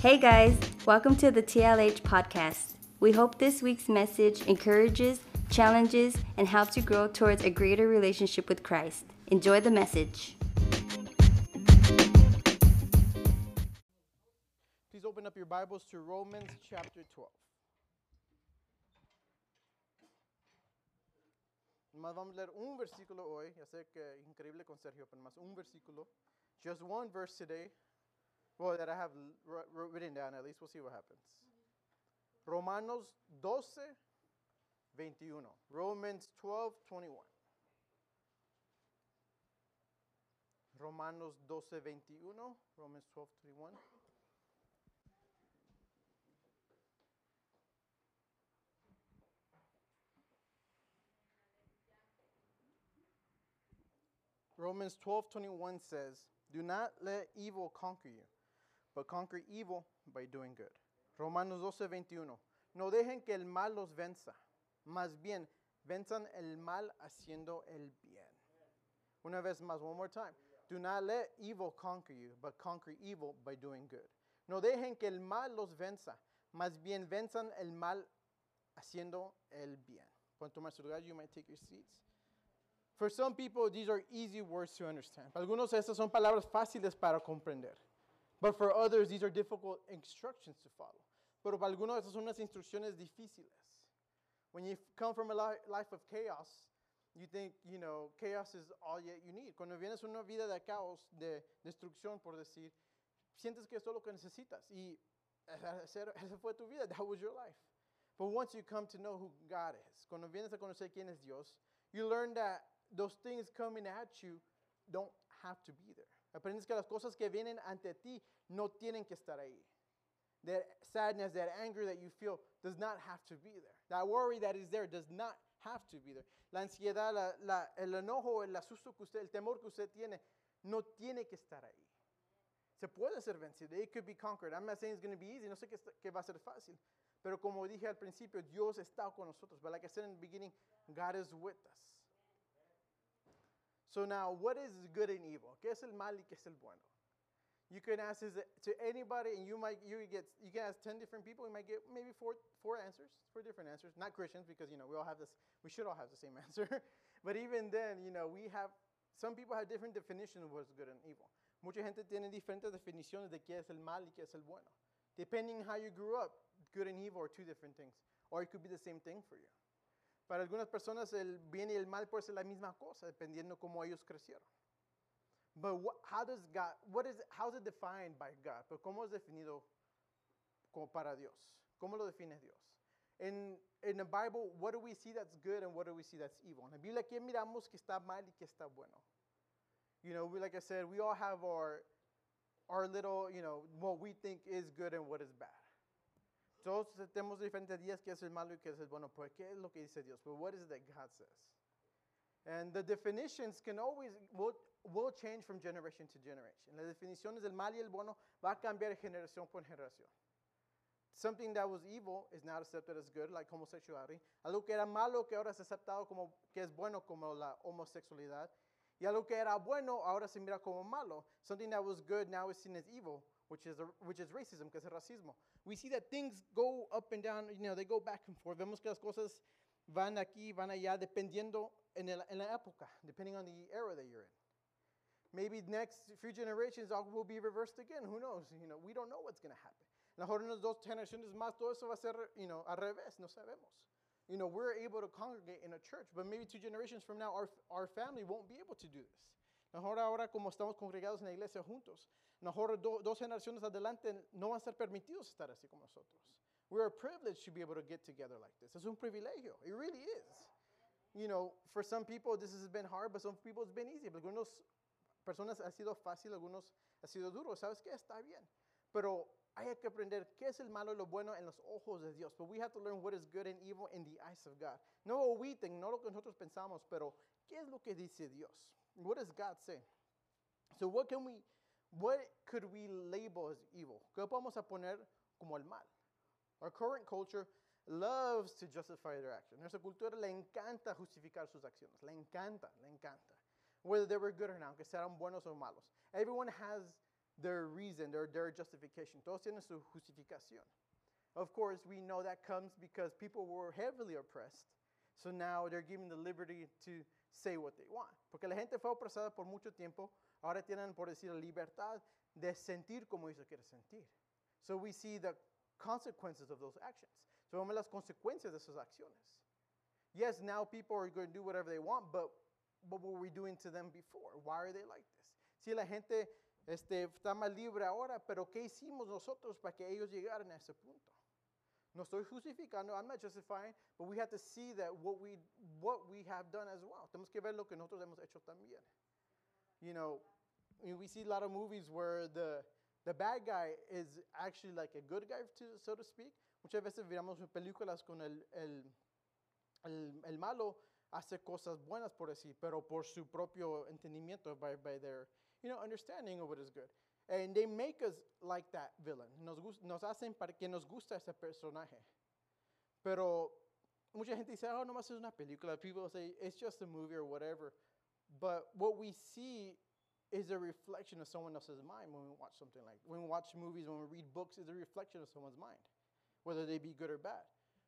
Hey guys, welcome to the TLH podcast. We hope this week's message encourages, challenges, and helps you grow towards a greater relationship with Christ. Enjoy the message. Please open up your Bibles to Romans chapter 12. Más vamos a leer un versículo hoy. Ya sé que increíble con Sergio, pero más un versículo. Just one verse today. Well, that I have written down at least. We'll see what happens. Romanos 12, 21. Romans 12, 21. Romanos 12, 21. Romans 12, 21. Romans 12:21 says, "Do not let evil conquer you, but conquer evil by doing good." Romanos 12:21. No dejen que el mal los venza, más bien venzan el mal haciendo el bien. Una vez más, one more time. Do not let evil conquer you, but conquer evil by doing good. No dejen que el mal los venza, más bien venzan el mal haciendo el bien. Pueden tomar su lugar, you might take your seats. For some people, these are easy words to understand. Para algunos estas son palabras fáciles para comprender. But for others, these are difficult instructions to follow. Pero para algunos estas son unas instrucciones difíciles. When you come from a life of chaos, you think, you know, chaos is all you need. Cuando vienes una vida de caos, de destrucción, por decir, sientes que es todo lo que necesitas. Y esa fue tu vida. That was your life. But once you come to know who God is, cuando vienes a conocer quién es Dios, you learn that those things coming at you don't have to be there. Aprendes que las cosas que vienen ante ti no tienen que estar ahí. That sadness, that anger that you feel does not have to be there. That worry that is there does not have to be there. La ansiedad, la, la- el enojo, el asusto que usted, el temor que usted tiene, no tiene que estar ahí. Se puede ser vencido. It could be conquered. I'm not saying it's going to be easy. No sé que, va a ser fácil. Pero como dije al principio, Dios está con nosotros. But like I said in the beginning, God is with us. So now, what is good and evil? ¿Qué es el mal y qué es el bueno? You can ask this to anybody, and you might you get you can ask ten different people. You might get maybe four four answers, four different answers. Not Christians, because you know we all have this. We should all have the same answer. but even then, you know, we have some people have different definitions of what's good and evil. Mucha gente tiene diferentes definiciones de qué es el mal y qué es el bueno. Depending how you grew up, good and evil are two different things, or it could be the same thing for you. Para algunas personas el bien y el mal puede ser la misma cosa, dependiendo cómo ellos crecieron. But what, how does God, what is, how is it defined by God? Pero ¿Cómo es definido como para Dios? ¿Cómo lo define Dios? In the Bible, what do we see that's good and what do we see that's evil? En la Biblia, ¿qué miramos que está mal y que está bueno? You know, like I said, we all have our, our little, you know, what we think is good and what is bad. Todos tenemos diferentes días que es el malo y que es el bueno. Pero ¿qué es lo que dice Dios? But what is it that God says? And the definitions can always, will, change from generation to generation. Las definiciones del mal y el bueno va a cambiar generación por generación. Something that was evil is not accepted as good, like homosexuality. Algo que era malo que ahora es aceptado como que es que era bueno ahora se mira como malo. Something that was good now is seen as evil, which is, which is racism, que es racismo. We see that things go up and down, you know, they go back and forth. Vemos que las cosas van aquí, van allá, dependiendo en, el, en la época, depending on the era that you're in. Maybe next few generations all will be reversed again. Who knows? You know, we don't know what's going to happen. A lo mejor dos generaciones más, todo eso va a ser, you know, al revés, no sabemos. You know, we're able to congregate in a church, but maybe two generations from now, our, our family won't be able to do this. Mejor ahora, como estamos congregados en la iglesia juntos, mejor do- dos generaciones adelante no van a ser permitidos estar así como nosotros. We are privileged to be able to get together like this. Es un privilegio. It really is. You know, for some people this has been hard, but some people it's been easy. Para algunas personas ha sido fácil, algunos ha sido duro. ¿Sabes qué? Está bien. Pero hay que aprender qué es el malo y lo bueno en los ojos de Dios. But we have to learn what is good and evil in the eyes of God. No think, no lo que nosotros pensamos, pero qué es lo que dice Dios. What does God say? So what can we, what could we label as evil? ¿Qué podemos a poner como el mal? Our current culture loves to justify their action. Nuestra cultura le encanta justificar sus acciones. Le encanta, le encanta. Whether they were good or not, aunque sean buenos o malos. Everyone has their reason, their, their justification. Todos tienen su justificación. Of course, we know that comes because people were heavily oppressed. So now they're given the liberty to say what they want. Porque la gente fue opresada por mucho tiempo, ahora tienen, por decir, libertad de sentir como ellos quieren sentir. So we see the consequences of those actions. So vemos las consecuencias de esas acciones. Yes, now people are going to do whatever they want, but what were we doing to them before? Why are they like this? Si la gente este, está más libre ahora, pero ¿qué hicimos nosotros para que ellos llegaran a ese punto? No estoy justificando, I'm not justifying, but we have to see that what we, what we have done as well. Tenemos que ver lo que nosotros hemos hecho también. You know, we see a lot of movies where the, the bad guy is actually like a good guy, to, so to speak. Muchas veces miramos películas con el, el, el, el malo hace cosas buenas por decir, pero por su propio entendimiento, by, by their you know, understanding of what is good. And they make us like that villain. Nos, nos hacen para que nos gusta ese personaje. Pero mucha gente dice, oh, nomás es una película. People say, it's just a movie or whatever. But what we see is a reflection of someone else's mind when we watch something like when we watch movies, when we read books, is a reflection of someone's mind, whether they be good or bad.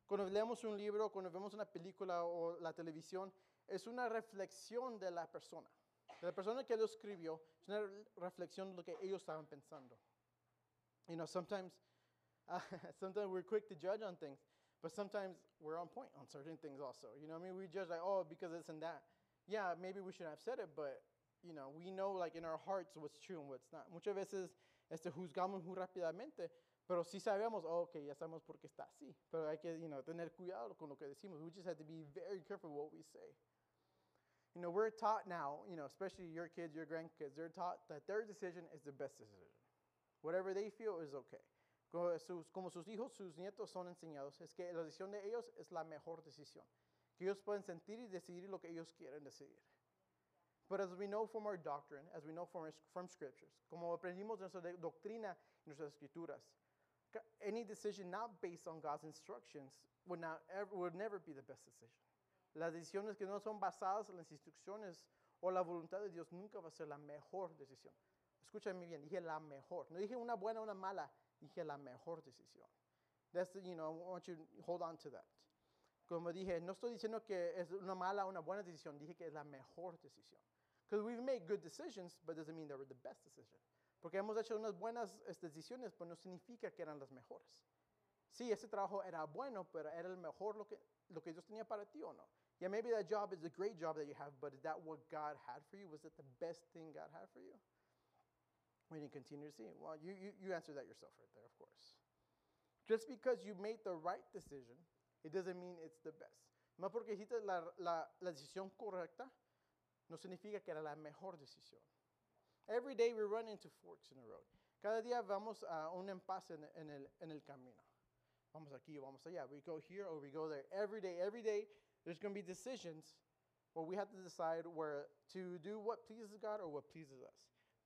Cuando leemos un libro, cuando vemos una película o la televisión, es una reflexión de la persona. De la persona que lo escribió, es una reflexión de lo que ellos estaban pensando. You know, sometimes, uh, sometimes we're quick to judge on things, but sometimes we're on point on certain things also. You know I mean? We judge like, oh, because this and that. Yeah, maybe we shouldn't have said it, but, you know, we know like in our hearts what's true and what's not. Muchas veces este, juzgamos muy rápidamente, pero sí sabemos, oh, ok, ya sabemos por qué está así. Pero hay que, you know, tener cuidado con lo que decimos. We just have to be very careful what we say. You know, we're taught now, you know, especially your kids, your grandkids, they're taught that their decision is the best decision. Whatever they feel is okay. Como sus, hijos, sus nietos son enseñados, es que la decisión de ellos es la mejor decisión. Que ellos pueden sentir y decidir lo que ellos quieren decidir. But as we know from our doctrine, as we know from, from scriptures, como aprendimos de nuestra doctrina y nuestras escrituras, any decision not based on God's instructions would, not ever, would never be the best decision. Las decisiones que no son basadas en las instrucciones o la voluntad de Dios nunca va a ser la mejor decisión. Escúchame bien, dije la mejor. No dije una buena o una mala, dije la mejor decisión. That's the, you know, I want you to hold on to that. Como dije, no estoy diciendo que es una mala o una buena decisión, dije que es la mejor decisión. Because we've made good decisions, but doesn't mean they were the best decision. Porque hemos hecho unas buenas este, decisiones, pero no significa que eran las mejores. Sí, ese trabajo era bueno, pero era el mejor lo que, lo que Dios tenía para ti o no. Yeah, maybe that job is a great job that you have, but is that what God had for you? Was it the best thing God had for you? We to continue to see. Well, you, you, you answer that yourself right there, of course. Just because you made the right decision, it doesn't mean it's the best. Más porque hiciste la, la, la decisión correcta, no significa que era la mejor decisión. Every day we run into forks in the road. Cada día vamos a un impasse en, en, el, en el camino. Vamos aquí, vamos allá. We go here or we go there. Every day, every day there's going to be decisions where we have to decide where to do what pleases God or what pleases us.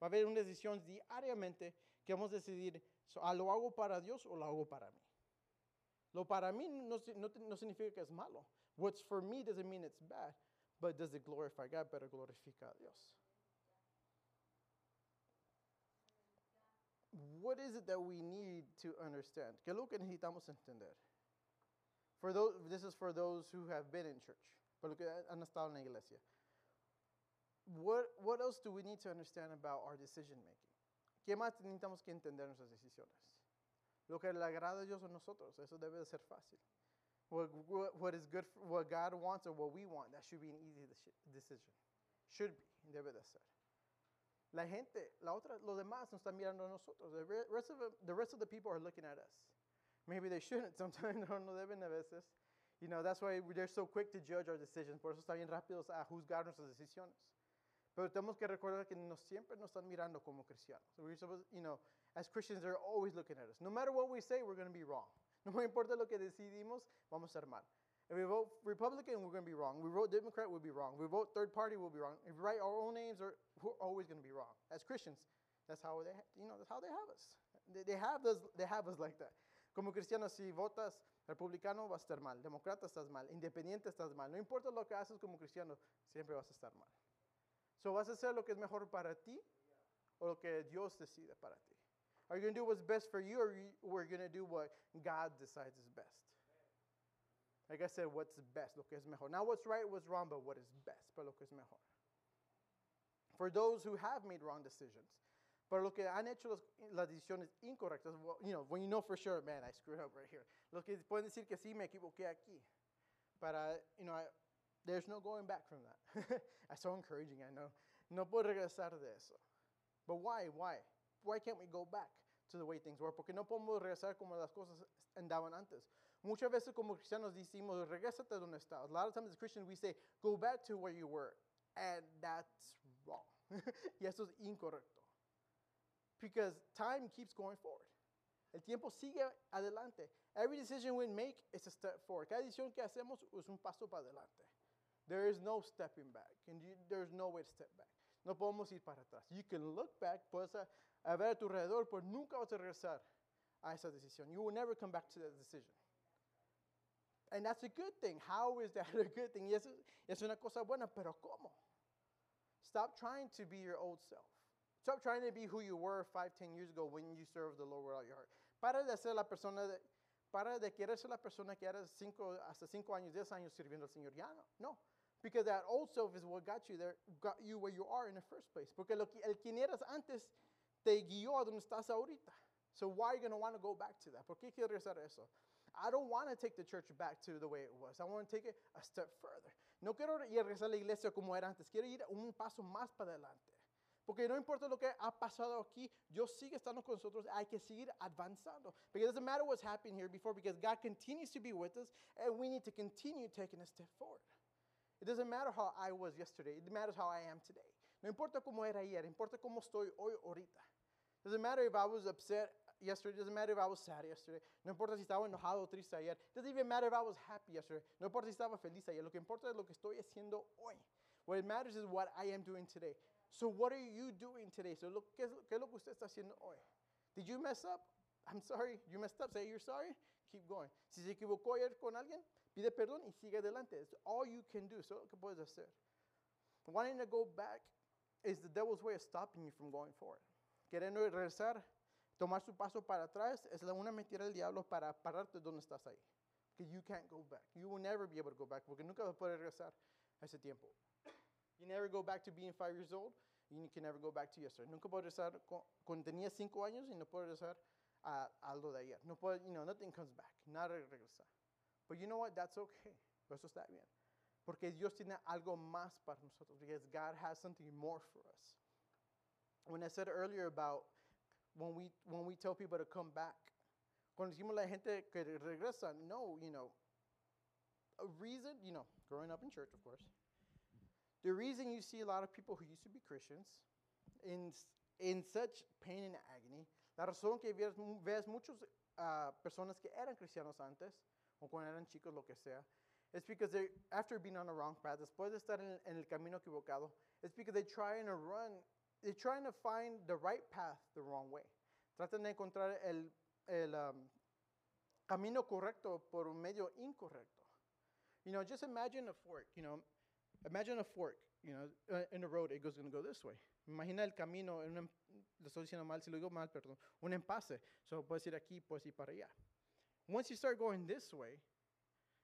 Va a haber una decisión diariamente que vamos a decidir, so, ah, ¿lo hago para Dios o lo hago para mí? Lo para mí no, no, no significa que es malo. What's for me doesn't mean it's bad, but does it glorify God? Pero glorifica a Dios. What is it that we need to understand? ¿Qué es lo que necesitamos entender? For those, this is for those who have been in church, por lo que han estado en la iglesia. What, what else do we need to understand about our decision making? ¿Qué más necesitamos que entender nuestras decisiones? Lo que le agrada a Dios a nosotros, eso debe de ser fácil. What, what, what is good, for, what God wants or what we want, that should be an easy decision. Should be, debe de ser. La gente, la otra, los demás nos están mirando a nosotros. The rest of, the rest of the people are looking at us. Maybe they shouldn't. Sometimes no, no deben a veces. You know, that's why they're so quick to judge our decisions. Por eso están bien rápidos a juzgar nuestras decisiones. Pero tenemos que recordar que nos siempre nos están mirando como cristianos. We're supposed, you know, as Christians, they're always looking at us. No matter what we say, we're going to be wrong. No importa lo que decidimos, vamos a ser mal. If we vote Republican, we're going to be wrong. We vote Democrat, we'll be wrong. If we vote third party, we'll be wrong. If we write our own names, we're always going to be wrong. As Christians, that's how they, you know, that's how they have us. They, they have us, they have us like that. Como cristiano, si votas republicano, vas a estar mal. Demócrata, estás mal. Independiente, estás mal. No importa lo que haces como cristiano, siempre vas a estar mal. So, ¿vas a hacer lo que es mejor para ti o lo que Dios decide para ti? Are you going to do what's best for you or you, we're going to do what God decides is best? Like I said, what's best, lo que es mejor. Not what's right, what's wrong, but what is best, pero lo que es mejor. For those who have made wrong decisions, pero lo que han hecho las, decisiones incorrectas, well, you know, when you know for sure, man, I screwed up right here. Los que pueden decir que sí, me equivoqué aquí. Para, you know, I, there's no going back from that. That's so encouraging, I know. No puedo regresar de eso. But why? Why? Why can't we go back to the way things were? Porque no podemos regresar como las cosas andaban antes. Muchas veces como cristianos decimos, regrésate donde estabas. A lot of times as Christians we say, go back to where you were. And that's wrong. y eso es incorrecto. Because time keeps going forward. El tiempo sigue adelante. Every decision we make is a step forward. Cada decisión que hacemos es un paso para adelante. There is no stepping back, and you, there's no way to step back. No podemos ir para atrás. You can look back, puedes a, a ver a tu alrededor, pero nunca vas a regresar a esa decisión. You will never come back to that decision. And that's a good thing. How is that a good thing? Yes, es una cosa buena, pero ¿cómo? Stop trying to be your old self. Stop trying to be who you were five, ten years ago when you served the Lord with all your heart. Para de ser la persona, de, para de querer ser la persona que eras cinco, hasta cinco años, diez años sirviendo al Señor. Ya no, no. Because that old self is what got you there, got you where you are in the first place. Porque lo que, el quien eras antes te guió a donde estás ahorita. So why are you going to want to go back to that? ¿Por qué quieres a eso? I don't want to take the church back to the way it was. I want to take it a step further. No quiero regresar a la iglesia como era antes. Quiero ir un paso más para adelante. Porque no importa lo que ha pasado aquí, Dios sigue estando con nosotros. Hay que seguir avanzando. Because it doesn't matter what's happened here before, because God continues to be with us, and we need to continue taking a step forward. It doesn't matter how I was yesterday. It matters how I am today. No importa cómo era ayer. Importa cómo estoy hoy, ahorita. It doesn't matter if I was upset yesterday. It doesn't matter if I was sad yesterday. No importa si estaba enojado o triste ayer. It doesn't even matter if I was happy yesterday. No importa si estaba feliz ayer. Lo que importa es lo que estoy haciendo hoy. What matters is what I am doing today. So what are you doing today? So look, ¿qué ¿qué es lo que usted está haciendo hoy? Did you mess up? I'm sorry. You messed up. Say you're sorry. Keep going. Si se equivocó ayer con alguien, pide perdón y sigue adelante. It's all you can do. So lo que puedes hacer. Wanting to go back is the devil's way of stopping you from going forward. Queriendo regresar, tomar su paso para atrás, es la una mentira del diablo para pararte donde estás ahí. Because you can't go back. You will never be able to go back porque nunca vas a poder regresar a ese tiempo. You never go back to being five years old. You can never go back to yesterday. Nunca puedo regresar cuando tenía cinco años y no puedo regresar a algo de ayer. No puedo, you know, nothing comes back. Nada regresar. But you know what? That's okay. Eso está bien. Porque Dios tiene algo más para nosotros. Because God has something more for us. When I said earlier about when we, when we tell people to come back, cuando decimos la gente que regresa, no, you know, a reason, you know, growing up in church, of course, the reason you see a lot of people who used to be Christians in, in such pain and agony, la razón que ves, ves muchas ah, personas que eran cristianos antes, o cuando eran chicos, lo que sea, it's because they, after being on the wrong path, después de estar en, en el camino equivocado, it's because they're trying to run, they're trying to find the right path the wrong way. Tratan de encontrar el, el um, camino correcto por un medio incorrecto. You know, just imagine a fork, you know, imagine a fork, you know, uh, in the road, it goes going to go this way. Imagina el camino, en un, lo estoy diciendo mal, si lo digo mal, perdón, un empase. So puedes ir aquí, puedes ir para allá. Once you start going this way,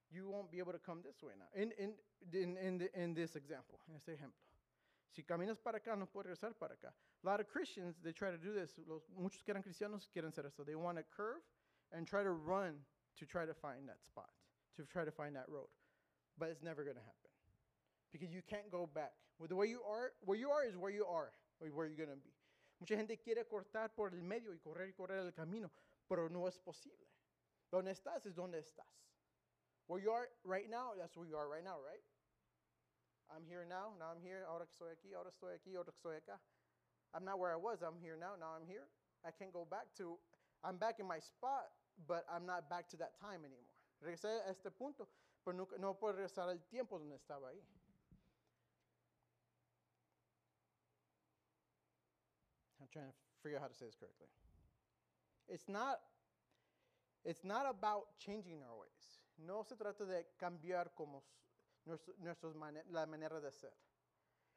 you won't be able to come this way now. In, in, in, in, the, in this example, en este ejemplo. Si caminas para acá, no puedes regresar para acá. A lot of Christians, they try to do this. Los, muchos que eran cristianos quieren hacer esto. They want to curve and try to run to try to find that spot, to try to find that road. But it's never going to happen because you can't go back. With the way you are, where you are is where you are, or where you're going to be. Mucha gente quiere cortar por el medio y correr y correr el camino, pero no es posible. Donde estás es donde estás. Where you are right now, that's where you are right now, right? I'm here now, now I'm here, ahora que estoy aquí, ahora estoy aquí, ahora que estoy acá. I'm not where I was, I'm here now, now I'm here. I can't go back to, I'm back in my spot, but I'm not back to that time anymore. Regresé a este punto, pero no puedo regresar al tiempo donde estaba ahí. Trying to figure out how to say this correctly. It's not, it's not about changing our ways. No se trata de cambiar como nuestros la manera de ser.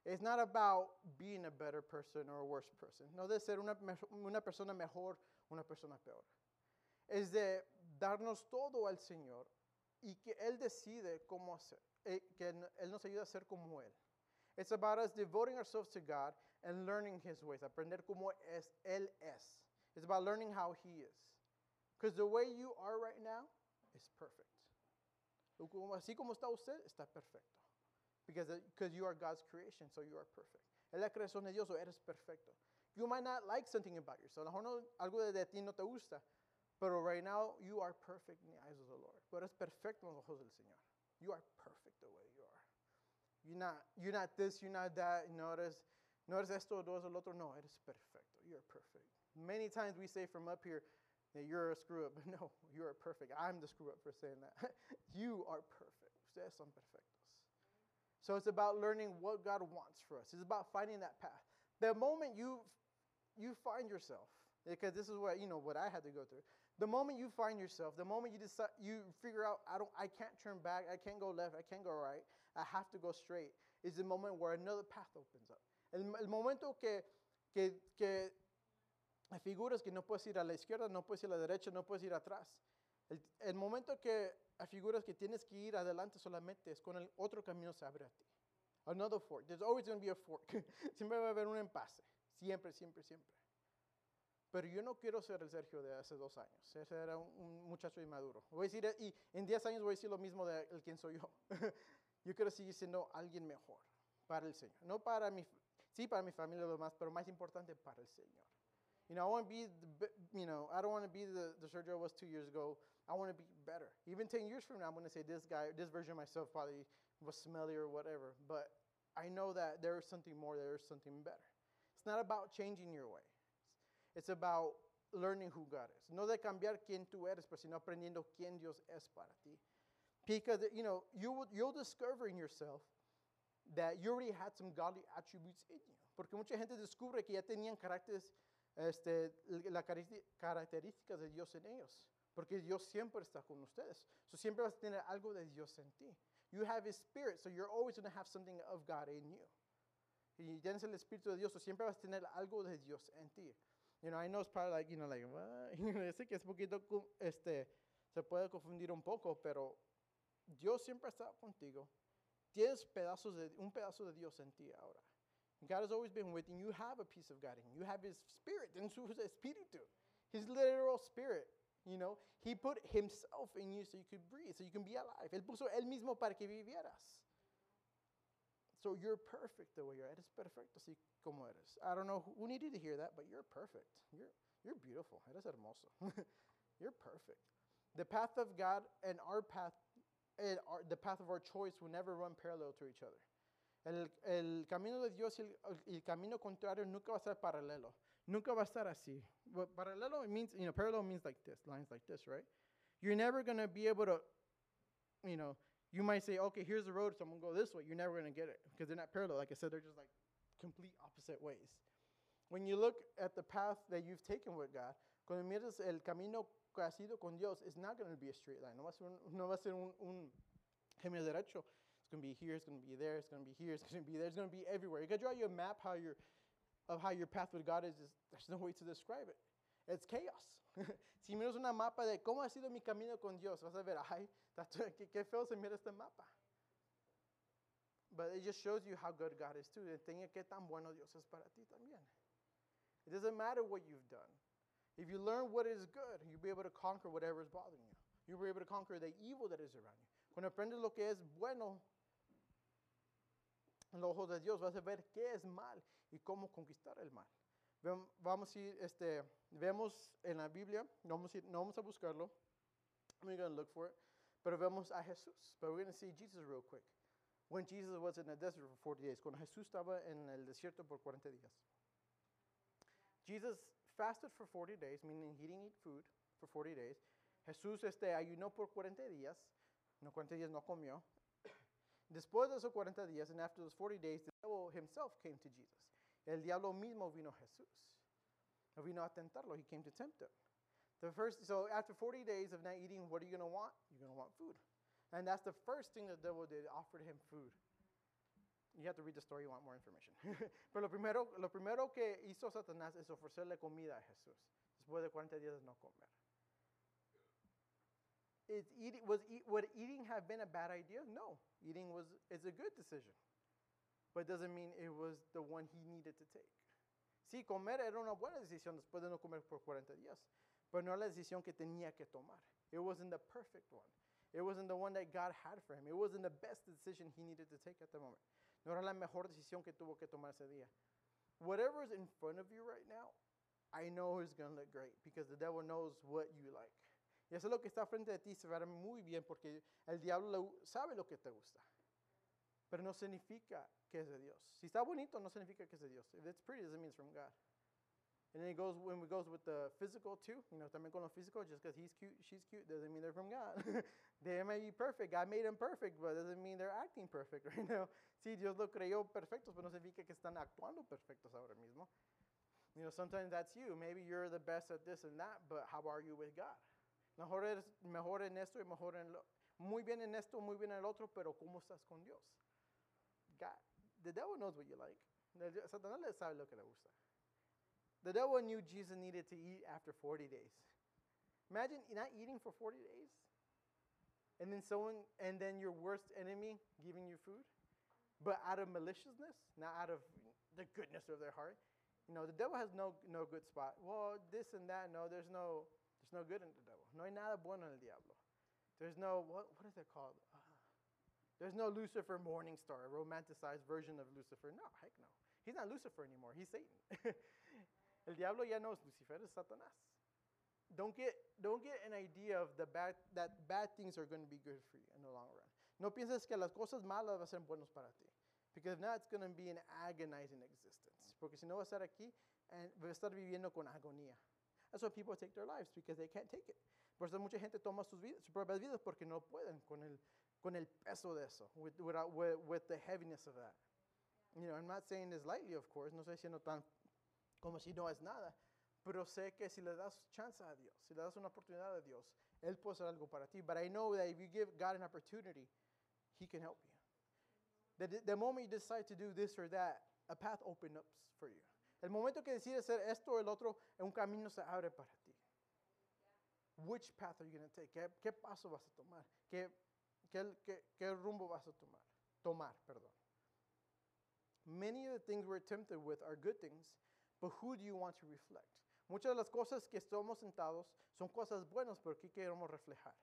It's not about being a better person or a worse person. No de ser una, persona mejor, una persona peor. Es de darnos todo al Señor y que Él decide cómo hacer, eh, que Él nos ayuda a ser como Él. It's about us devoting ourselves to God and learning His ways, aprender cómo es, Él es. It's about learning how He is. Because the way you are right now is perfect. Así como está usted, está perfecto. Because, uh, because you are God's creation, so you are perfect. Es creación de Dios, eres perfecto. You might not like something about yourself. A lo mejor algo de, ti no te gusta. Pero right now, you are perfect in the eyes of the Lord. Pero eres perfecto en los ojos del Señor. You are perfect the way you are. You're not, you're not this, you're not that. No eres, no eres esto, no eres el otro. No, eres perfecto. You're perfect. Many times we say from up here that you're a screw up. But no, you are perfect. I'm the screw up for saying that. you are perfect. Ustedes son perfectos. So it's about learning what God wants for us. It's about finding that path. The moment you you find yourself, because this is what you know what I had to go through. The moment you find yourself, the moment you decide you figure out I don't I can't turn back, I can't go left, I can't go right, I have to go straight, is the moment where another path opens up. El, el momento que, que, que figuras que no puedes ir a la izquierda, no puedes ir a la derecha, no puedes ir atrás. El, el momento que figuras que tienes que ir adelante solamente es con el otro camino se abre a ti. Another fork. There's always going to be a fork. siempre va a haber un empase. Siempre, siempre, siempre. Pero yo no quiero ser el Sergio de hace dos años. Ese era un, un muchacho inmaduro. Voy a decir, y en 10 años voy a decir lo mismo de el quién soy yo. yo quiero seguir siendo alguien mejor para el Señor. No para mi, sí para mi familia lo demás, pero más importante para el Señor. You know, I want to be, the, you know, I don't want to be the, the Sergio I was two years ago. I want to be better. Even 10 years from now, I'm going to say this guy, this version of myself probably was smelly or whatever. But I know that there is something more, there is something better. It's not about changing your way. It's about learning who God is. No de cambiar quién tú eres, pero sino aprendiendo quién Dios es para ti. Because, you know, you will, you'll discover in yourself that you already had some godly attributes in you. Porque mucha gente descubre que ya tenían caracteres, este, las características de Dios en ellos. Porque Dios siempre está con ustedes. So siempre vas a tener algo de Dios en ti. You have His Spirit, so you're always going to have something of God in you. Y tienes el Espíritu de Dios, so siempre vas a tener algo de Dios en ti. You know, I know it's probably like, you know, like? You know, sé que es poquito, este, se puede confundir un poco, pero Dios siempre está contigo. Tienes pedazos de, un pedazo de Dios en ti ahora. God has always been with you. You have a piece of God in you. You have His Spirit, en su espíritu, His literal Spirit. You know, He put Himself in you so you could breathe, so you can be alive. Él puso Él mismo para que vivieras. So you're perfect the way you are. Eres perfecto así como eres. I don't know who who needed to hear that, but you're perfect. You're, you're beautiful. Eres hermoso. you're perfect. The path of God and our path, our, the path of our choice will never run parallel to each other. El, el camino de Dios y el, el camino contrario nunca va a ser paralelo. Nunca va a estar así. But paralelo means, you know, parallel means like this, lines like this, right? You're never going to be able to, you know, you might say, okay, here's the road, so I'm going to go this way. You're never going to get it because they're not parallel. Like I said, they're just like complete opposite ways. When you look at the path that you've taken with God, cuando miras el camino ido con Dios, it's not going to be a straight line. No va a ser un, no va a ser un, un camino derecho. It's going to be here, it's going to be there, it's going to be here, it's going to be there, it's going to be everywhere. You can draw you a map how your, of how your path with God is. is- There's no way to describe it. It's chaos. si miras una mapa de cómo ha sido mi camino con Dios, vas a ver, ay, qué feo se mira este mapa. But it just shows you how good God is too. Enseña qué tan bueno Dios es para ti también. It doesn't matter what you've done. If you learn what is good, you'll be able to conquer whatever is bothering you. You'll be able to conquer the evil that is around you. Cuando aprendes lo que es bueno, en los ojos de Dios, vas a ver qué es mal y cómo conquistar el mal. Vamos a ir, este, vemos en la Biblia, no vamos a, ir- no vamos a buscarlo, I'm going to look for it, pero vemos a Jesús. But we're going to see Jesus real quick. When Jesus was in the desert for 40 days, cuando Jesús estaba en el desierto por 40 días. Jesus fasted for 40 days, meaning he didn't eat food for 40 days. Jesús este, ayunó por 40 días. No, 40 días no comió. Después de esos 40 días, and after those 40 days, the devil himself came to Jesus. El diablo mismo vino a Jesús. No vino a tentarlo. He came to tempt him. The first, so after 40 days of not eating, what are you going to want? You're going to want food. And that's the first thing the devil did, offered him food. You have to read the story, you want more information. Pero lo primero, lo primero que hizo Satanás es ofrecerle comida a Jesús. Después de 40 días de no comer. Was eat, would eating have been a bad idea? No. Eating was is a good decision. But it doesn't mean it was the one he needed to take. Sí, comer era una buena decisión después de no comer por 40 días. Pero no la decisión que tenía que tomar. It wasn't the perfect one. It wasn't the one that God had for him. It wasn't the best decision he needed to take at the moment. No era la mejor decisión que tuvo que tomar ese día. Whatever is in front of you right now, I know is going to look great because the devil knows what you like. Y eso es lo que está frente de ti se verá muy bien porque el diablo sabe lo que te gusta. Pero no significa que es de Dios. Si está bonito, no significa que es de Dios. If it's pretty, doesn't mean it's from God. And then it goes when it goes with the physical too. You know, también con lo físico, just because he's cute, she's cute, doesn't mean they're from God. they may be perfect. God made them perfect, but doesn't mean they're acting perfect right now. Sí, Dios lo creyó perfectos, pero no significa que están actuando perfectos ahora mismo. You know, sometimes that's you. Maybe you're the best at this and that, but how are you with God? Mejor eres mejor en esto y mejor en lo, muy bien en esto, muy bien en el otro, pero ¿cómo estás con Dios? God, the devil knows what you like. Satanás le sabe lo que le gusta. The devil knew Jesus needed to eat after 40 days. Imagine not eating for 40 days. And then someone and then your worst enemy giving you food. But out of maliciousness, not out of the goodness of their heart. You know, the devil has no no good spot. Well, this and that, no, there's no there's no good in the devil. No hay nada bueno en el diablo. There's no what what is it called? Uh, there's no Lucifer morning star, a romanticized version of Lucifer. No, heck no. He's not Lucifer anymore. He's Satan. El diablo ya no es Lucifer, es Satanás. Don't get, don't get an idea of the bad, that bad things are going to be good for you in the long run. No pienses que las cosas malas van a ser buenos para ti. Because if not, it's going to be an agonizing existence. Porque si no vas a estar aquí, and vas a estar viviendo con agonía. That's why people take their lives, because they can't take it. Por eso mucha gente toma sus, vidas, sus propias vidas porque no pueden con el, con el peso de eso, with, without, with, with the heaviness of that. You know, I'm not saying this lightly, of course. No estoy diciendo tan como si no es nada. Pero sé que si le das chance a Dios, si le das una oportunidad a Dios, Él puede hacer algo para ti. But I know that if you give God an opportunity, He can help you. The, the moment you decide to do this or that, a path opens up for you. El momento que decides hacer esto o el otro, un camino se abre para ti. Which path are you going to take? ¿Qué, ¿Qué, paso vas a tomar? ¿Qué, qué, qué, ¿Qué rumbo vas a tomar? Tomar, perdón. Many of the things we're tempted with are good things, but who do you want to reflect? Muchas de las cosas que estamos sentados son cosas buenas, pero ¿qué queremos reflejar?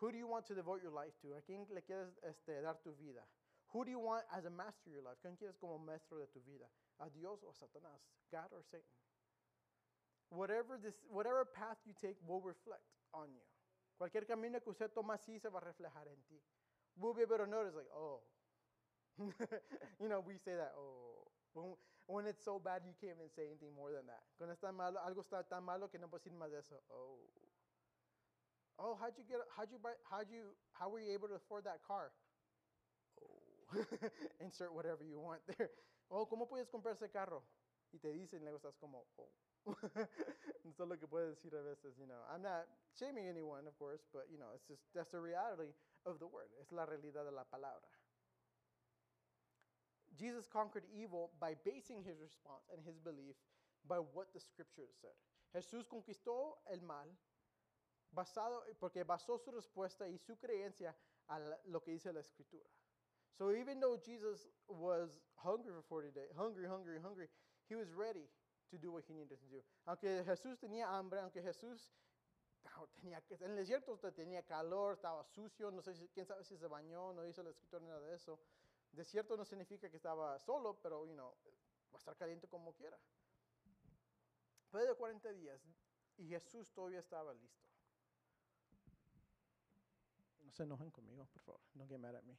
Who do you want to devote your life to? ¿A quién le quieres este, dar tu vida? Who do you want as a master of your life? ¿Quién quieres como maestro de tu vida? ¿A Dios o Satanás? God or Satan? Whatever, this, whatever path you take will reflect on you. Cualquier camino que usted toma así se va a reflejar en ti. We'll be able to notice like, oh. you know, we say that, oh. When it's so bad, you can't even say anything more than that. Cuando está malo, algo está tan malo que no puedes decir más de eso. Oh. Oh, how'd you get, how'd you buy, how'd you, how were you able to afford that car? Oh. Insert whatever you want there. Oh, ¿cómo puedes comprar ese carro? Y te dicen, luego estás como, oh. Eso es lo que puedes decir a veces, you know. I'm not shaming anyone, of course, but, you know, it's just, that's the reality of the word. Es la realidad de la palabra. Jesus conquered evil by basing his response and his belief by what the scriptures said. Jesús conquistó el mal basado, porque basó su respuesta y su creencia a lo que dice la escritura. So even though Jesus was hungry for 40 days, hungry, hungry, hungry, he was ready to do what he needed to do. Aunque Jesús tenía hambre, aunque Jesús tenía en el desierto tenía calor, estaba sucio, no sé quién sabe si se bañó, no dice la escritura nada de eso. Desierto no significa que estaba solo, pero, you know, va a estar caliente como quiera. Después de 40 días, y Jesús todavía estaba listo. No se enojen conmigo, por favor. Don't get mad at me.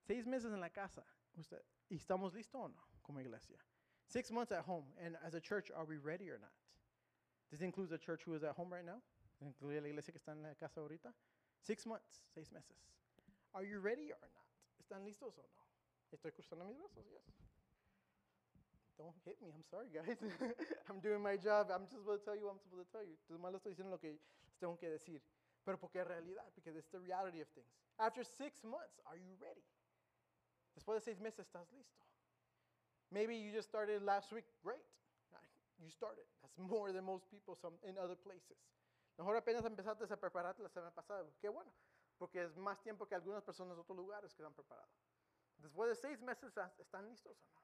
Seis meses en la casa, usted, ¿y estamos listos o no como iglesia? Six months at home, and as a church, are we ready or not? This includes the church who is at home right now. Incluye la iglesia que está en la casa ahorita. Six months, seis meses. Are you ready or not? ¿Están listos o no? Estoy cruzando mis brazos, yes. Don't hit me, I'm sorry, guys. I'm doing my job. I'm just supposed to tell you what I'm supposed to tell you. Entonces, malo estoy diciendo lo que tengo que decir. Pero porque es realidad, because it's the reality of things. After six months, are you ready? Después de seis meses, ¿estás listo? Maybe you just started last week. Great. You started. That's more than most people some, in other places. Mejor apenas empezaste a prepararte la semana pasada. Qué bueno. Porque es más tiempo que algunas personas de otros lugares que han preparado. Después de seis meses, ¿están listos o no?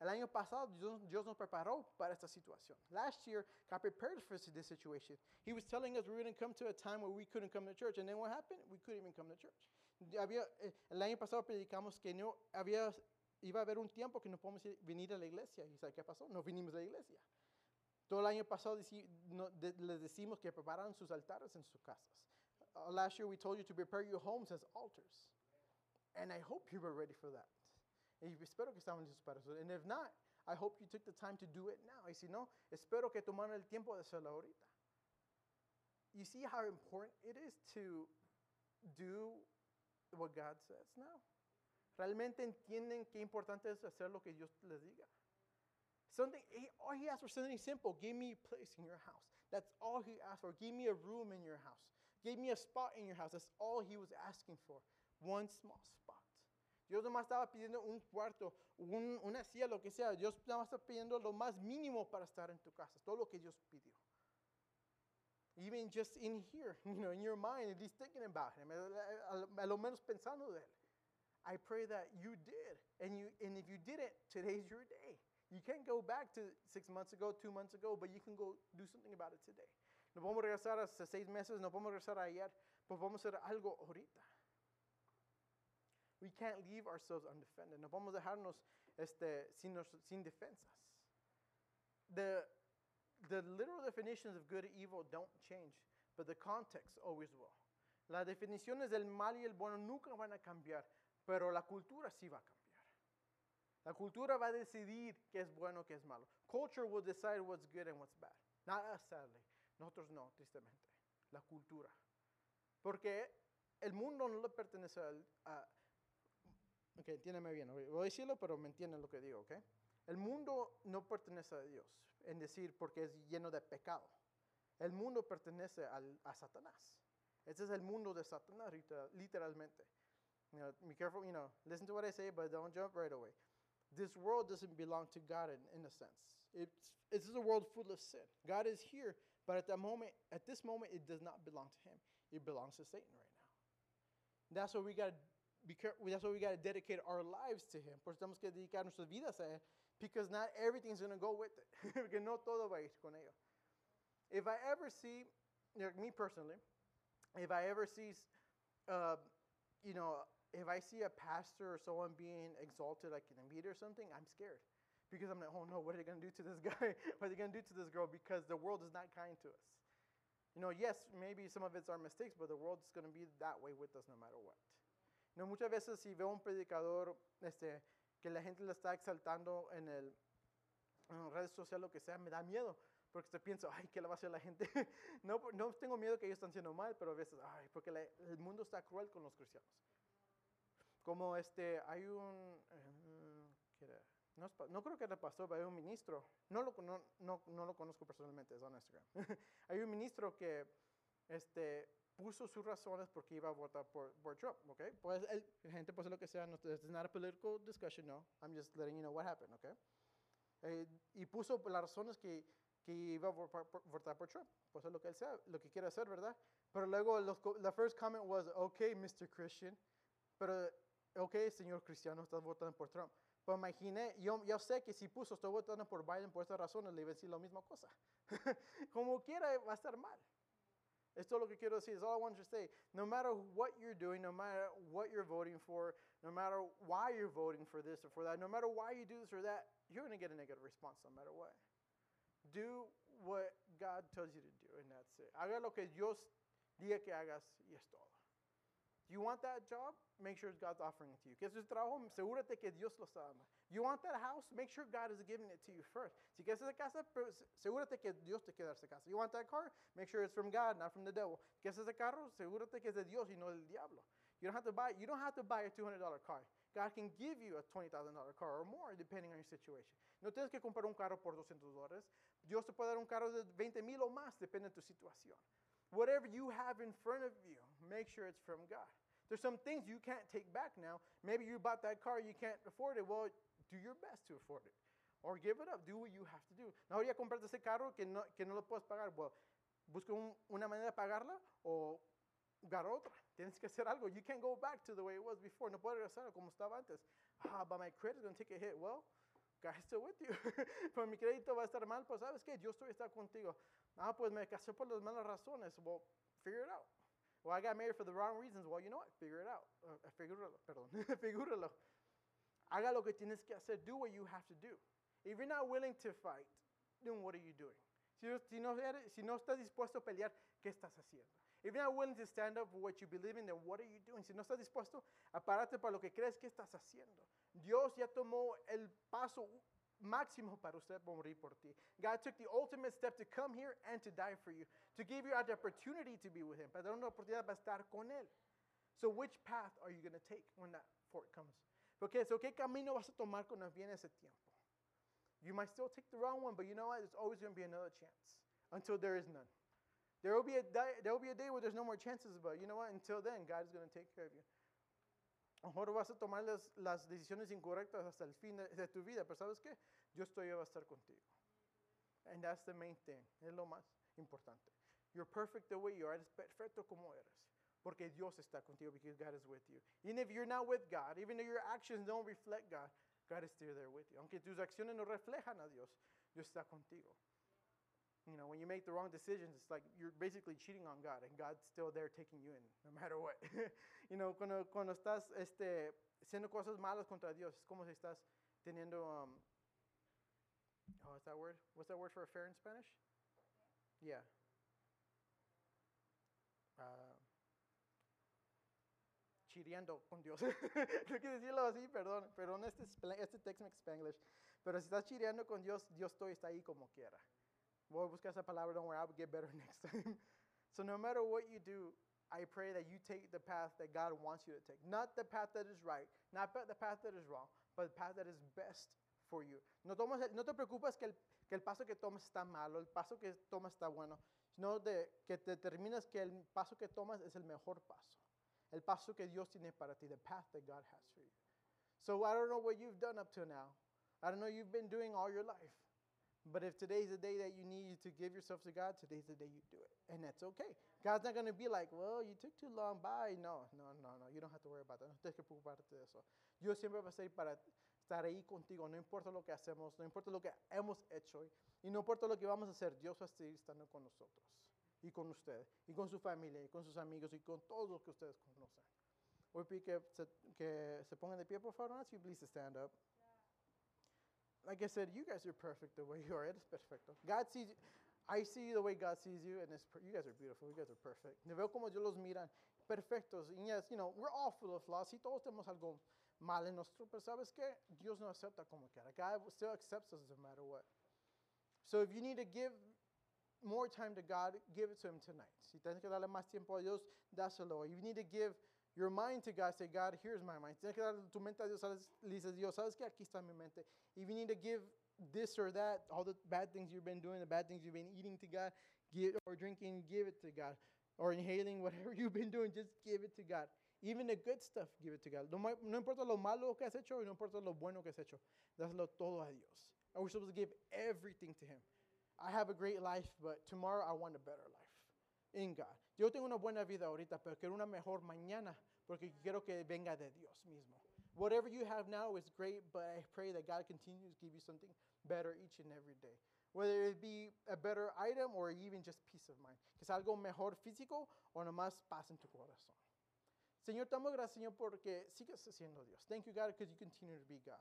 El año pasado, Dios, Dios nos preparó para esta situación. Last year, God prepared for this situation. He was telling us we were going to come to a time where we couldn't come to church. And then what happened? We couldn't even come to church. Había, eh, el año pasado predicamos que no había, iba a haber un tiempo que no podemos venir a la iglesia. ¿Y sabe qué pasó? No vinimos a la iglesia. Todo el año pasado les decimos que prepararan sus altares en sus casas. Uh, last year we told you to prepare your homes as altars. And I hope you were ready for that. Y espero que estaban listos para eso. And if not, I hope you took the time to do it now. Y si no, espero que tomaran el tiempo de hacerlo ahorita. You see how important it is to do what God says now. Realmente entienden qué importante es hacer lo que Dios les diga. Something, he, all he asked for something simple. Give me a place in your house. That's all he asked for. Give me a room in your house. Give me a spot in your house. That's all he was asking for. One small spot. Dios nomás estaba pidiendo un cuarto, un, una silla, lo que sea. Dios nomás está pidiendo lo más mínimo para estar en tu casa. Todo lo que Dios pidió. Even just in here, you know, in your mind, at least thinking about him, a, lo menos pensando de él. I pray that you did. And, you, and if you didn't, today's your day. You can't go back to six months ago, two months ago, but you can go do something about it today. No podemos regresar hace seis meses, no podemos regresar ayer, pero podemos hacer algo ahorita. We can't leave ourselves undefended. No podemos dejarnos este, sin, sin defensas. The, the literal definitions of good and evil don't change, but the context always will. Las definiciones del mal y el bueno nunca van a cambiar, pero la cultura sí va a cambiar. La cultura va a decidir qué es bueno, qué es malo. Culture will decide what's good and what's bad. Not us, sadly. Nosotros no, tristemente. La cultura. Porque el mundo no le pertenece a, Ok, entiéndeme bien. Voy a decirlo, pero me entienden lo que digo, ¿ok? El mundo no pertenece a Dios, en decir, porque es lleno de pecado. El mundo pertenece al, a Satanás. Este es el mundo de Satanás, literalmente. You know, be careful, you know, listen to what I say, but don't jump right away. This world doesn't belong to God in, in a sense. It's, it's a world full of sin. God is here, but at that moment, at this moment, it does not belong to Him. It belongs to Satan right now. That's what we got to That's why we got to dedicate our lives to Him. Por eso tenemos que dedicar nuestras vidas a Él. Because not everything's going to go with it. Porque no todo va a ir con ello. If I ever see, like me personally, if I ever see, uh, you know, if I see a pastor or someone being exalted like in a meet or something, I'm scared. Because I'm like, oh no, what are they going to do to this guy? what are they going to do to this girl? Because the world is not kind to us. You know, yes, maybe some of it's our mistakes, but the world is going to be that way with us no matter what. No, muchas veces si veo un predicador este, que la gente le está exaltando en, el, en redes sociales, lo que sea, me da miedo. Porque te pienso, ay, ¿qué le va a hacer la gente? no, no tengo miedo que ellos están haciendo mal, pero a veces, ay, porque el mundo está cruel con los cristianos. Como este, hay un, eh, no, no, creo que era pastor, pero hay un ministro, no lo, no, no, no lo conozco personalmente, es en Instagram. hay un ministro que este, puso sus razones porque iba a votar por, por Trump, ¿ok? Pues el, gente puede lo que sea, no, it's not a political discussion, no. I'm just letting you know what happened, ¿ok? Eh, y puso las razones que, que iba a votar por, votar por Trump. Pues es lo que él sea, lo que quiere hacer, ¿verdad? Pero luego los, la first comment was, okay, Mr. Christian, pero, ok, señor cristiano, estás votando por Trump. Pero imaginé, yo, yo sé que si puso, estoy votando por Biden por estas razones, le iba a decir la misma cosa. Como quiera, va a estar mal. Es lo que quiero decir. It's all I want to say. No matter what you're doing, no matter what you're voting for, no matter why you're voting for this or for that, no matter why you do this or that, you're going to get a negative response no matter what. Do what God tells you to do, and that's it. Haga lo que Dios diga que hagas y es todo. You want that job? Make sure God's offering it to you. ¿Quieres ese trabajo? Asegúrate que Dios lo está dando. You want that house? Make sure God is giving it to you first. Si quieres esa casa, asegúrate que Dios te queda esa casa. You want that car? Make sure it's from God, not from the devil. ¿Quieres ese carro? Asegúrate que es de Dios y no del diablo. You don't have to buy. You don't have to buy a $200 car. God can give you a $20,000 car or more, depending on your situation. No tienes que comprar un carro por 200 dólares. Dios te puede dar un carro de 20 mil o más, depende de tu situación. Whatever you have in front of you, make sure it's from God. There's some things you can't take back now. Maybe you bought that car, you can't afford it. Well, do your best to afford it. Or give it up, do what you have to do. No voy a comprarte ese carro que no, que no lo puedes pagar. Well, busca un- una manera de pagarla o dar otra. Tienes que hacer algo. You can't go back to the way it was before. No puedes regresar como estaba antes. Ah, but my credit's going to take a hit. Well, God's still with you. Pero mi crédito va a estar mal. Pues, ¿sabes qué? Dios todavía está contigo. Ah, pues me casé por las malas razones. Well, figure it out. Well, I got married for the wrong reasons. Well, you know what? Figure it out. Uh, figúralo, perdón. figúralo. Haga lo que tienes que hacer. Do what you have to do. If you're not willing to fight, then what are you doing? Si, si, no, eres- si no estás dispuesto a pelear, ¿qué estás haciendo? If you're not willing to stand up for what you believe in, then what are you doing? Si no estás dispuesto a para lo que crees que estás haciendo. Dios ya tomó el paso máximo para usted morir por ti. God took the ultimate step to come here and to die for you, to give you the opportunity to be with Him, para dar una oportunidad para estar con Él. So which path are you going to take when that fork comes? Porque so, ¿qué camino vas a tomar cuando viene ese tiempo? You might still take the wrong one, but you know what? There's always going to be another chance until there is none. There will be a day, there will be a day where there's no more chances, but you know what? Until then, God is going to take care of you. A lo mejor vas a tomar las, las decisiones incorrectas hasta el fin de, de tu vida, pero ¿sabes qué? Todavía va a estar contigo. And that's the main thing. Es lo más importante. You're perfect the way you are. Eres perfecto como eres. Porque Dios está contigo because God is with you. Even if you're not with God, even if your actions don't reflect God, God is still there with you. Aunque tus acciones no reflejan a Dios, Dios está contigo. You know, when you make the wrong decisions, it's like you're basically cheating on God, and God's still there taking you in, no matter what. you know, cuando, cuando estás este, haciendo cosas malas contra Dios, es como si estás teniendo, um, oh, what's that word? What's that word for affair in Spanish? Yeah. Uh, chireando con Dios. no quiero decirlo así, perdón, perdón este, este Tex-Mex Spanglish. Pero si estás chireando con Dios, Dios todavía está ahí como quiera. Voy a buscar esa palabra, don't worry, I'll get better next time. so no matter what you do, I pray that you take the path that God wants you to take. Not the path that is right, not the path that is wrong, but the path that is best for you. No, tomas no te preocupes que el, que el paso que tomas está malo, el paso que tomas está bueno, sino de que te determinas que el paso que tomas es el mejor paso. El paso que Dios tiene para ti, the path that God has for you. So I don't know what you've done up to now. I don't know you've been doing all your life. But if today's the day that you need to give yourself to God, today's the day you do it. And that's okay. God's not going to be like, well, you took too long, bye. No, no, no, no. You don't have to worry about that. No tienes que preocuparte de eso. Dios siempre va a estar para estar ahí contigo. No importa lo que hacemos, no importa lo que hemos hecho y no importa lo que vamos a hacer. Dios va a seguir estando con nosotros y con usted y con su familia y con sus amigos y con todos los que ustedes conocen. Voy a que se, que se pongan de pie, por favor. Ask you please stand up. Like I said, you guys are perfect the way you are. It is perfecto. God sees you. I see you the way God sees you, and it's, per- you guys are beautiful. You guys are perfect. Me veo como Dios los mira, perfectos. Y yes, you know, we're all full of flaws. Y todos tenemos algo mal en nosotros, pero ¿sabes qué? Dios no acepta como quiera. God still accepts us no matter what. So if you need to give more time to God, give it to Him tonight. Si tienes que darle más tiempo a Dios, dáselo. If you need to give your mind to God, say, God, here's my mind. Tienes que dar tu mente a Dios, le dices, Dios, ¿sabes qué? Aquí está mi mente. If you need to give this or that, all the bad things you've been doing, the bad things you've been eating to God, give, or drinking, give it to God. Or inhaling, whatever you've been doing, just give it to God. Even the good stuff, give it to God. No, importa lo malo que has hecho no importa lo bueno que has hecho. Dáselo todo a Dios. And we're supposed to give everything to Him. I have a great life, but tomorrow I want a better life in God. Yo tengo una buena vida ahorita, pero quiero una mejor mañana porque quiero que venga de Dios mismo. Whatever you have now is great, but I pray that God continues to give you something better each and every day. Whether it be a better item or even just peace of mind. Que es algo mejor físico o nomás paz en tu corazón. Señor, te gracias, Señor, porque sigues siendo Dios. Thank you, God, because you continue to be God.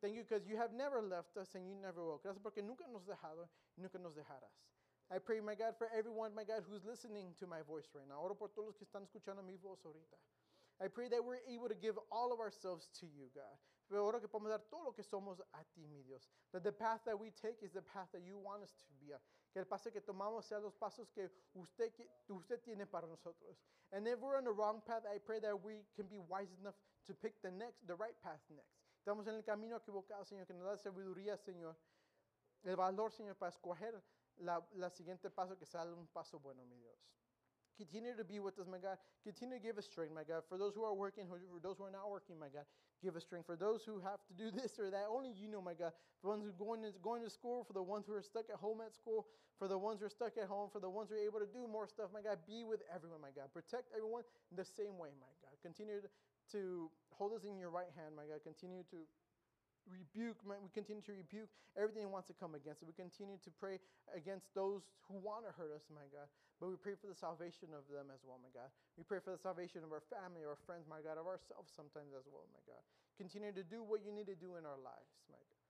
Thank you because you have never left us and you never will. Gracias porque nunca nos has dejado y nunca nos dejarás. I pray, my God, for everyone, my God, who's listening to my voice right now. Oro por todos los que están escuchando mi voz ahorita. I pray that we're able to give all of ourselves to you, God. Pero oro que podamos dar todo lo que somos a ti, mi Dios. That the path that we take is the path that you want us to be on. Que el paso que tomamos sea los pasos que usted, que usted tiene para nosotros. And if we're on the wrong path, I pray that we can be wise enough to pick the next, the right path next. Estamos en el camino equivocado, Señor, que nos da sabiduría, Señor. El valor, Señor, para escoger la, la siguiente paso que sea un paso bueno, mi Dios. Continue to be with us, my God. Continue to give us strength, my God. For those who are working, for those who are not working, my God, give us strength. For those who have to do this or that, only you know, my God. For the ones who are going to, going to school, for the ones who are stuck at home at school, for the ones who are stuck at home, for the ones who are able to do more stuff, my God, be with everyone, my God. Protect everyone in the same way, my God. Continue to hold us in your right hand, my God. Continue to rebuke, we continue to rebuke everything that wants to come against it. We continue to pray against those who want to hurt us, my God. But we pray for the salvation of them as well, my God. We pray for the salvation of our family, our friends, my God, of ourselves sometimes as well, my God. Continue to do what you need to do in our lives, my God.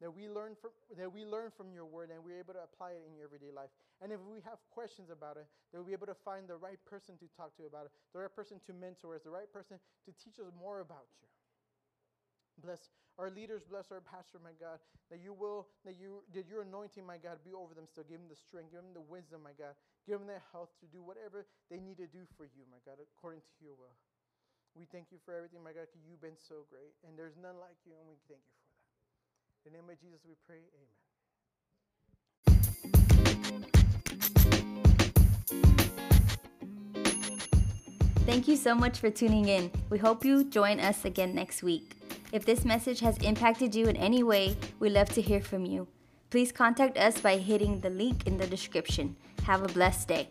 That we learn from that we learn from your word and we're able to apply it in your everyday life. And if we have questions about it, that we'll be able to find the right person to talk to about it, the right person to mentor us, the right person to teach us more about you. Bless our leaders, bless our pastor, my God, that you will, that you that your anointing, my God, be over them still. Give them the strength, give them the wisdom, my God. Give them the health to do whatever they need to do for you, my God, according to your will. We thank you for everything, my God, because you've been so great. And there's none like you, and we thank you for that. In the name of Jesus we pray, amen. Thank you so much for tuning in. We hope you join us again next week. If this message has impacted you in any way, we love to hear from you. Please contact us by hitting the link in the description. Have a blessed day.